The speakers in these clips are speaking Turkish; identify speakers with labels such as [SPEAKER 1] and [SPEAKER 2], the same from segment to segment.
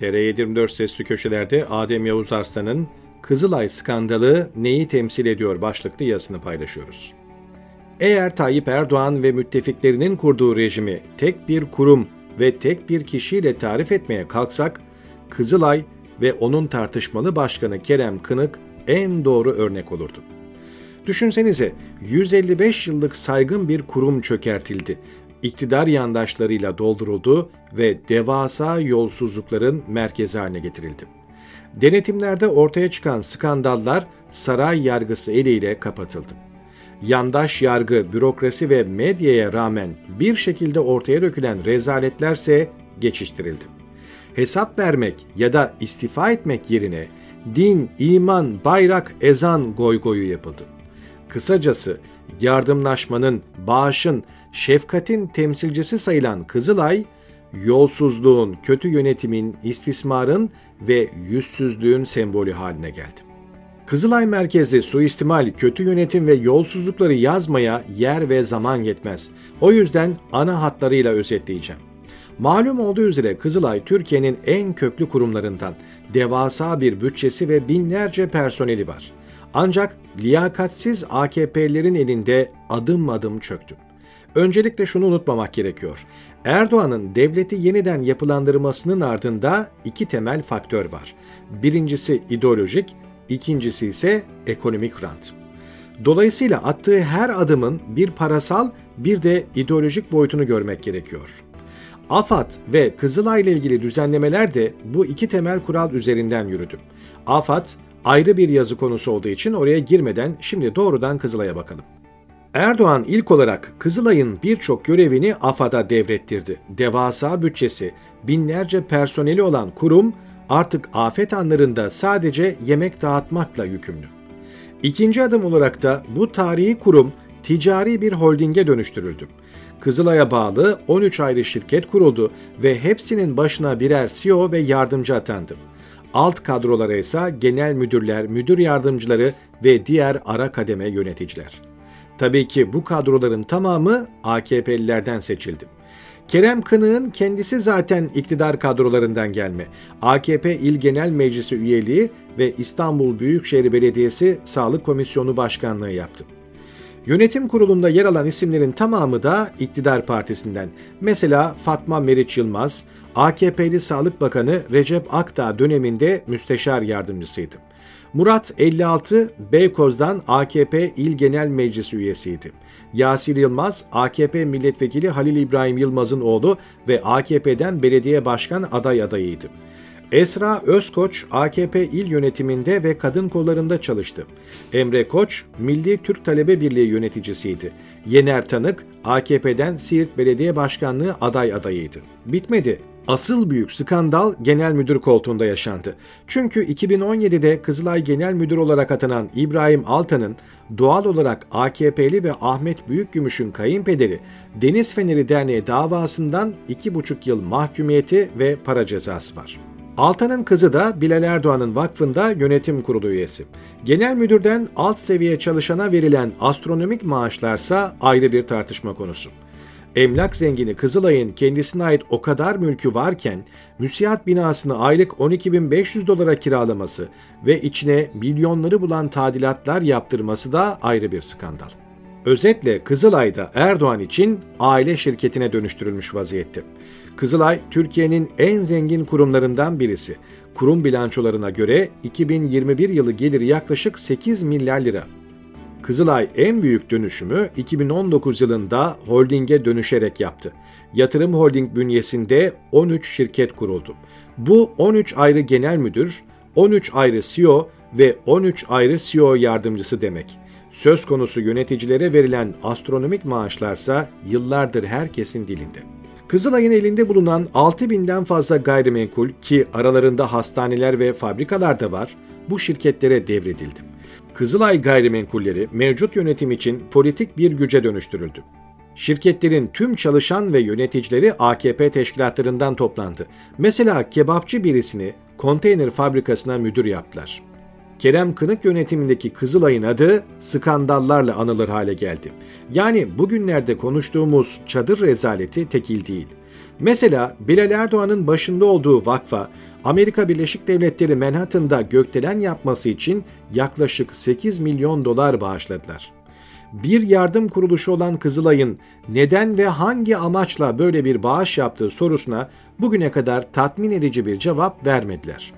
[SPEAKER 1] TR724 Sesli Köşeler'de Adem Yavuz Arslan'ın Kızılay skandalı neyi temsil ediyor başlıklı yazısını paylaşıyoruz. Eğer Tayyip Erdoğan ve müttefiklerinin kurduğu rejimi tek bir kurum ve tek bir kişiyle tarif etmeye kalksak, Kızılay ve onun tartışmalı başkanı Kerem Kınık en doğru örnek olurdu. Düşünsenize 155 yıllık saygın bir kurum çökertildi. İktidar yandaşlarıyla dolduruldu ve devasa yolsuzlukların merkezi haline getirildi. Denetimlerde ortaya çıkan skandallar saray yargısı eliyle kapatıldı. Yandaş yargı, bürokrasi ve medyaya rağmen bir şekilde ortaya dökülen rezaletlerse geçiştirildi. Hesap vermek ya da istifa etmek yerine din, iman, bayrak, ezan goygoyu yapıldı. Kısacası yardımlaşmanın, bağışın, şefkatin temsilcisi sayılan Kızılay, yolsuzluğun, kötü yönetimin, istismarın ve yüzsüzlüğün sembolü haline geldi. Kızılay merkezli suistimal, kötü yönetim ve yolsuzlukları yazmaya yer ve zaman yetmez. O yüzden ana hatlarıyla özetleyeceğim. Malum olduğu üzere Kızılay Türkiye'nin en köklü kurumlarından devasa bir bütçesi ve binlerce personeli var. Ancak liyakatsiz AKP'lerin elinde adım adım çöktü. Öncelikle şunu unutmamak gerekiyor. Erdoğan'ın devleti yeniden yapılandırmasının ardında iki temel faktör var. Birincisi ideolojik, ikincisi ise ekonomik rant. Dolayısıyla attığı her adımın bir parasal bir de ideolojik boyutunu görmek gerekiyor. AFAD ve Kızılay ile ilgili düzenlemeler de bu iki temel kural üzerinden yürüdü. AFAD ayrı bir yazı konusu olduğu için oraya girmeden şimdi doğrudan Kızılay'a bakalım. Erdoğan ilk olarak Kızılay'ın birçok görevini AFAD'a devrettirdi. Devasa bütçesi, binlerce personeli olan kurum artık afet anlarında sadece yemek dağıtmakla yükümlü. İkinci adım olarak da bu tarihi kurum ticari bir holdinge dönüştürüldü. Kızılay'a bağlı 13 ayrı şirket kuruldu ve hepsinin başına birer CEO ve yardımcı atandı. Alt kadrolara ise genel müdürler, müdür yardımcıları ve diğer ara kademe yöneticiler. Tabii ki bu kadroların tamamı AKP'lilerden seçildi. Kerem Kınık'ın kendisi zaten iktidar kadrolarından gelme. AKP İl Genel Meclisi üyeliği ve İstanbul Büyükşehir Belediyesi Sağlık Komisyonu Başkanlığı yaptı. Yönetim kurulunda yer alan isimlerin tamamı da iktidar partisinden. Mesela Fatma Meriç Yılmaz, AKP'li Sağlık Bakanı Recep Akdağ döneminde müsteşar yardımcısıydı. Murat 56 Beykoz'dan AKP İl Genel Meclisi üyesiydi. Yasir Yılmaz, AKP Milletvekili Halil İbrahim Yılmaz'ın oğlu ve AKP'den belediye başkan aday adayıydı. Esra Özkoç AKP il yönetiminde ve kadın kollarında çalıştı. Emre Koç Milli Türk Talebe Birliği yöneticisiydi. Yener Tanık AKP'den Siirt Belediye Başkanlığı aday adayıydı. Bitmedi. Asıl büyük skandal genel müdür koltuğunda yaşandı. Çünkü 2017'de Kızılay Genel Müdür olarak atanan İbrahim Altan'ın doğal olarak AKP'li ve Ahmet Büyükgümüş'ün kayınpederi Deniz Feneri Derneği davasından 2,5 yıl mahkumiyeti ve para cezası var. Altan'ın kızı da Bilal Erdoğan'ın vakfında yönetim kurulu üyesi. Genel müdürden alt seviye çalışana verilen astronomik maaşlarsa ayrı bir tartışma konusu. Emlak zengini Kızılay'ın kendisine ait o kadar mülkü varken müsiat binasını aylık 12.500 dolara kiralaması ve içine milyonları bulan tadilatlar yaptırması da ayrı bir skandal. Özetle Kızılay'da Erdoğan için aile şirketine dönüştürülmüş vaziyette. Kızılay, Türkiye'nin en zengin kurumlarından birisi. Kurum bilançolarına göre 2021 yılı geliri yaklaşık 8 milyar lira. Kızılay en büyük dönüşümü 2019 yılında holdinge dönüşerek yaptı. Yatırım Holding bünyesinde 13 şirket kuruldu. Bu 13 ayrı genel müdür, 13 ayrı CEO ve 13 ayrı CEO yardımcısı demek. Söz konusu yöneticilere verilen astronomik maaşlarsa yıllardır herkesin dilinde. Kızılay'ın elinde bulunan 6000'den fazla gayrimenkul ki aralarında hastaneler ve fabrikalar da var, bu şirketlere devredildi. Kızılay gayrimenkulleri mevcut yönetim için politik bir güce dönüştürüldü. Şirketlerin tüm çalışan ve yöneticileri AKP teşkilatlarından toplandı. Mesela kebapçı birisini konteyner fabrikasına müdür yaptılar. Kerem Kınık yönetimindeki Kızılay'ın adı skandallarla anılır hale geldi. Yani bugünlerde konuştuğumuz çadır rezaleti tekil değil. Mesela Bilal Erdoğan'ın başında olduğu vakfa, Amerika Birleşik Devletleri Manhattan'da gökdelen yapması için yaklaşık 8 milyon dolar bağışladılar. Bir yardım kuruluşu olan Kızılay'ın neden ve hangi amaçla böyle bir bağış yaptığı sorusuna bugüne kadar tatmin edici bir cevap vermediler.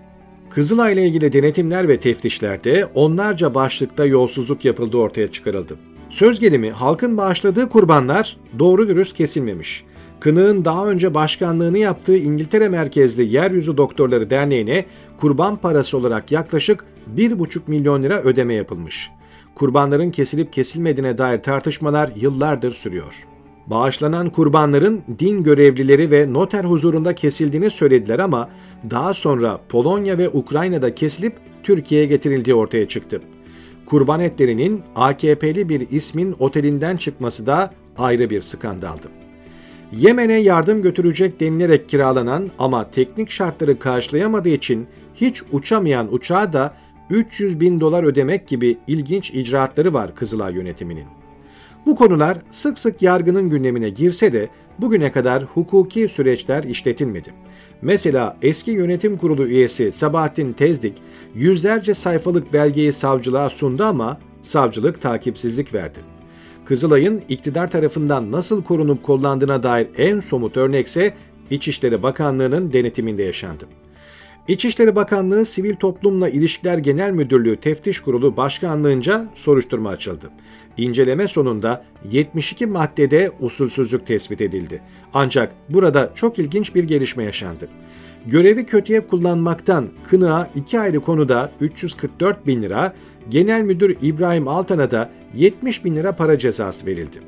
[SPEAKER 1] Kızılay ile ilgili denetimler ve teftişlerde onlarca başlıkta yolsuzluk yapıldığı ortaya çıkarıldı. Söz gelimi halkın bağışladığı kurbanlar doğru dürüst kesilmemiş. Kınığın daha önce başkanlığını yaptığı İngiltere merkezli Yeryüzü Doktorları Derneği'ne kurban parası olarak yaklaşık 1,5 milyon lira ödeme yapılmış. Kurbanların kesilip kesilmediğine dair tartışmalar yıllardır sürüyor. Bağışlanan kurbanların din görevlileri ve noter huzurunda kesildiğini söylediler ama daha sonra Polonya ve Ukrayna'da kesilip Türkiye'ye getirildiği ortaya çıktı. Kurban etlerinin AKP'li bir ismin otelinden çıkması da ayrı bir skandaldı. Yemen'e yardım götürecek denilerek kiralanan ama teknik şartları karşılayamadığı için hiç uçamayan uçağa da 300 bin dolar ödemek gibi ilginç icraatları var Kızılay yönetiminin. Bu konular sık sık yargının gündemine girse de bugüne kadar hukuki süreçler işletilmedi. Mesela eski yönetim kurulu üyesi Sabahattin Tezdik yüzlerce sayfalık belgeyi savcılığa sundu ama savcılık takipsizlik verdi. Kızılay'ın iktidar tarafından nasıl korunup kollandığına dair en somut örnekse İçişleri Bakanlığı'nın denetiminde yaşandı. İçişleri Bakanlığı Sivil Toplumla İlişkiler Genel Müdürlüğü Teftiş Kurulu Başkanlığınca soruşturma açıldı. İnceleme sonunda 72 maddede usulsüzlük tespit edildi. Ancak burada çok ilginç bir gelişme yaşandı. Görevi kötüye kullanmaktan kınığa iki ayrı konuda 344 bin lira, Genel Müdür İbrahim Altan'a da 70 bin lira para cezası verildi.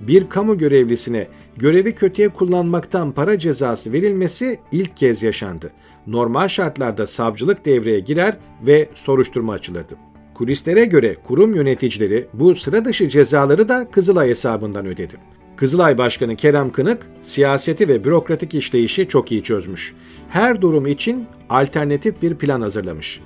[SPEAKER 1] Bir kamu görevlisine görevi kötüye kullanmaktan para cezası verilmesi ilk kez yaşandı. Normal şartlarda savcılık devreye girer ve soruşturma açılırdı. Kulislere göre kurum yöneticileri bu sıra dışı cezaları da Kızılay hesabından ödedi. Kızılay Başkanı Kerem Kınık, siyaseti ve bürokratik işleyişi çok iyi çözmüş. Her durum için alternatif bir plan hazırlamış.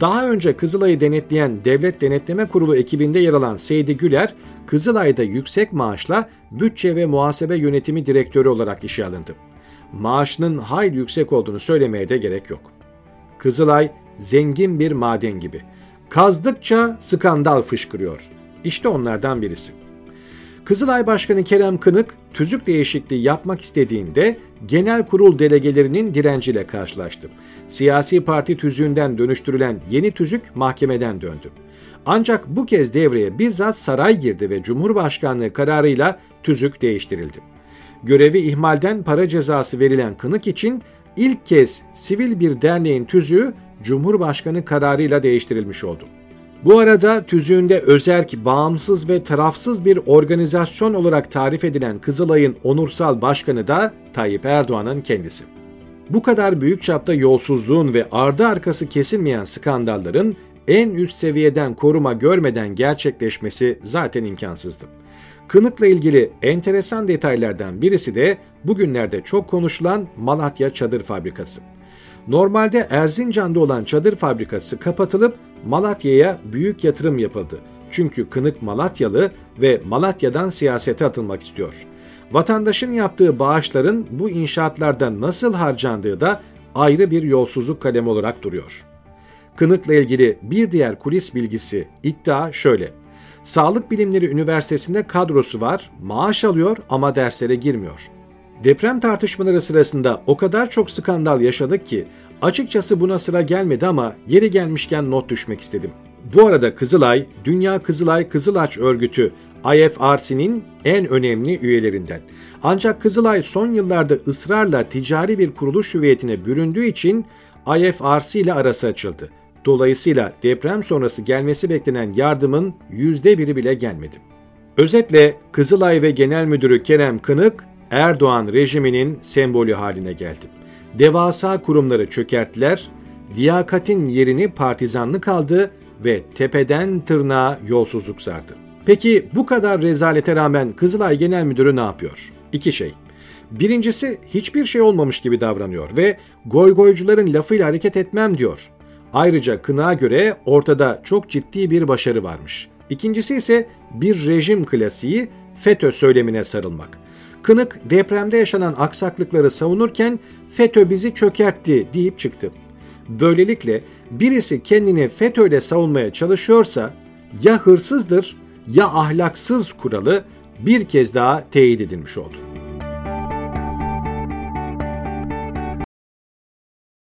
[SPEAKER 1] Daha önce Kızılay'ı denetleyen Devlet Denetleme Kurulu ekibinde yer alan Seydi Güler, Kızılay'da yüksek maaşla bütçe ve muhasebe yönetimi direktörü olarak işe alındı. Maaşının hayli yüksek olduğunu söylemeye de gerek yok. Kızılay zengin bir maden gibi. Kazdıkça skandal fışkırıyor. İşte onlardan birisi. Kızılay Başkanı Kerem Kınık, tüzük değişikliği yapmak istediğinde genel kurul delegelerinin direnciyle karşılaştı. Siyasi parti tüzüğünden dönüştürülen yeni tüzük mahkemeden döndü. Ancak bu kez devreye bizzat saray girdi ve Cumhurbaşkanlığı kararıyla tüzük değiştirildi. Görevi ihmalden para cezası verilen Kınık için ilk kez sivil bir derneğin tüzüğü Cumhurbaşkanı kararıyla değiştirilmiş oldu. Bu arada tüzüğünde özerk, bağımsız ve tarafsız bir organizasyon olarak tarif edilen Kızılay'ın onursal başkanı da Tayyip Erdoğan'ın kendisi. Bu kadar büyük çapta yolsuzluğun ve ardı arkası kesilmeyen skandalların en üst seviyeden koruma görmeden gerçekleşmesi zaten imkansızdı. Kınıkla ilgili enteresan detaylardan birisi de bugünlerde çok konuşulan Malatya Çadır Fabrikası. Normalde Erzincan'da olan çadır fabrikası kapatılıp Malatya'ya büyük yatırım yapıldı. Çünkü Kınık Malatyalı ve Malatya'dan siyasete atılmak istiyor. Vatandaşın yaptığı bağışların bu inşaatlarda nasıl harcandığı da ayrı bir yolsuzluk kalemi olarak duruyor. Kınık'la ilgili bir diğer kulis bilgisi, iddia şöyle. Sağlık Bilimleri Üniversitesi'nde kadrosu var, maaş alıyor ama derslere girmiyor. Deprem tartışmaları sırasında o kadar çok skandal yaşadık ki açıkçası buna sıra gelmedi ama yeri gelmişken not düşmek istedim. Bu arada Kızılay, Dünya Kızılay Kızılaç Örgütü IFRC'nin en önemli üyelerinden. Ancak Kızılay son yıllarda ısrarla ticari bir kuruluş hüviyetine büründüğü için IFRC ile arası açıldı. Dolayısıyla deprem sonrası gelmesi beklenen yardımın yüzde biri bile gelmedi. Özetle Kızılay ve Genel Müdürü Kerem Kınık, Erdoğan rejiminin sembolü haline geldi. Devasa kurumları çökerttiler, liyakatin yerini partizanlık aldı ve tepeden tırnağa yolsuzluk sardı. Peki bu kadar rezalete rağmen Kızılay Genel Müdürü ne yapıyor? İki şey. Birincisi hiçbir şey olmamış gibi davranıyor ve goygoycuların lafıyla hareket etmem diyor. Ayrıca Kınık'a göre ortada çok ciddi bir başarı varmış. İkincisi ise bir rejim klasiği FETÖ söylemine sarılmak. Kınık depremde yaşanan aksaklıkları savunurken FETÖ bizi çökertti deyip çıktı. Böylelikle birisi kendini FETÖ'yle savunmaya çalışıyorsa ya hırsızdır ya ahlaksız kuralı bir kez daha teyit edilmiş oldu.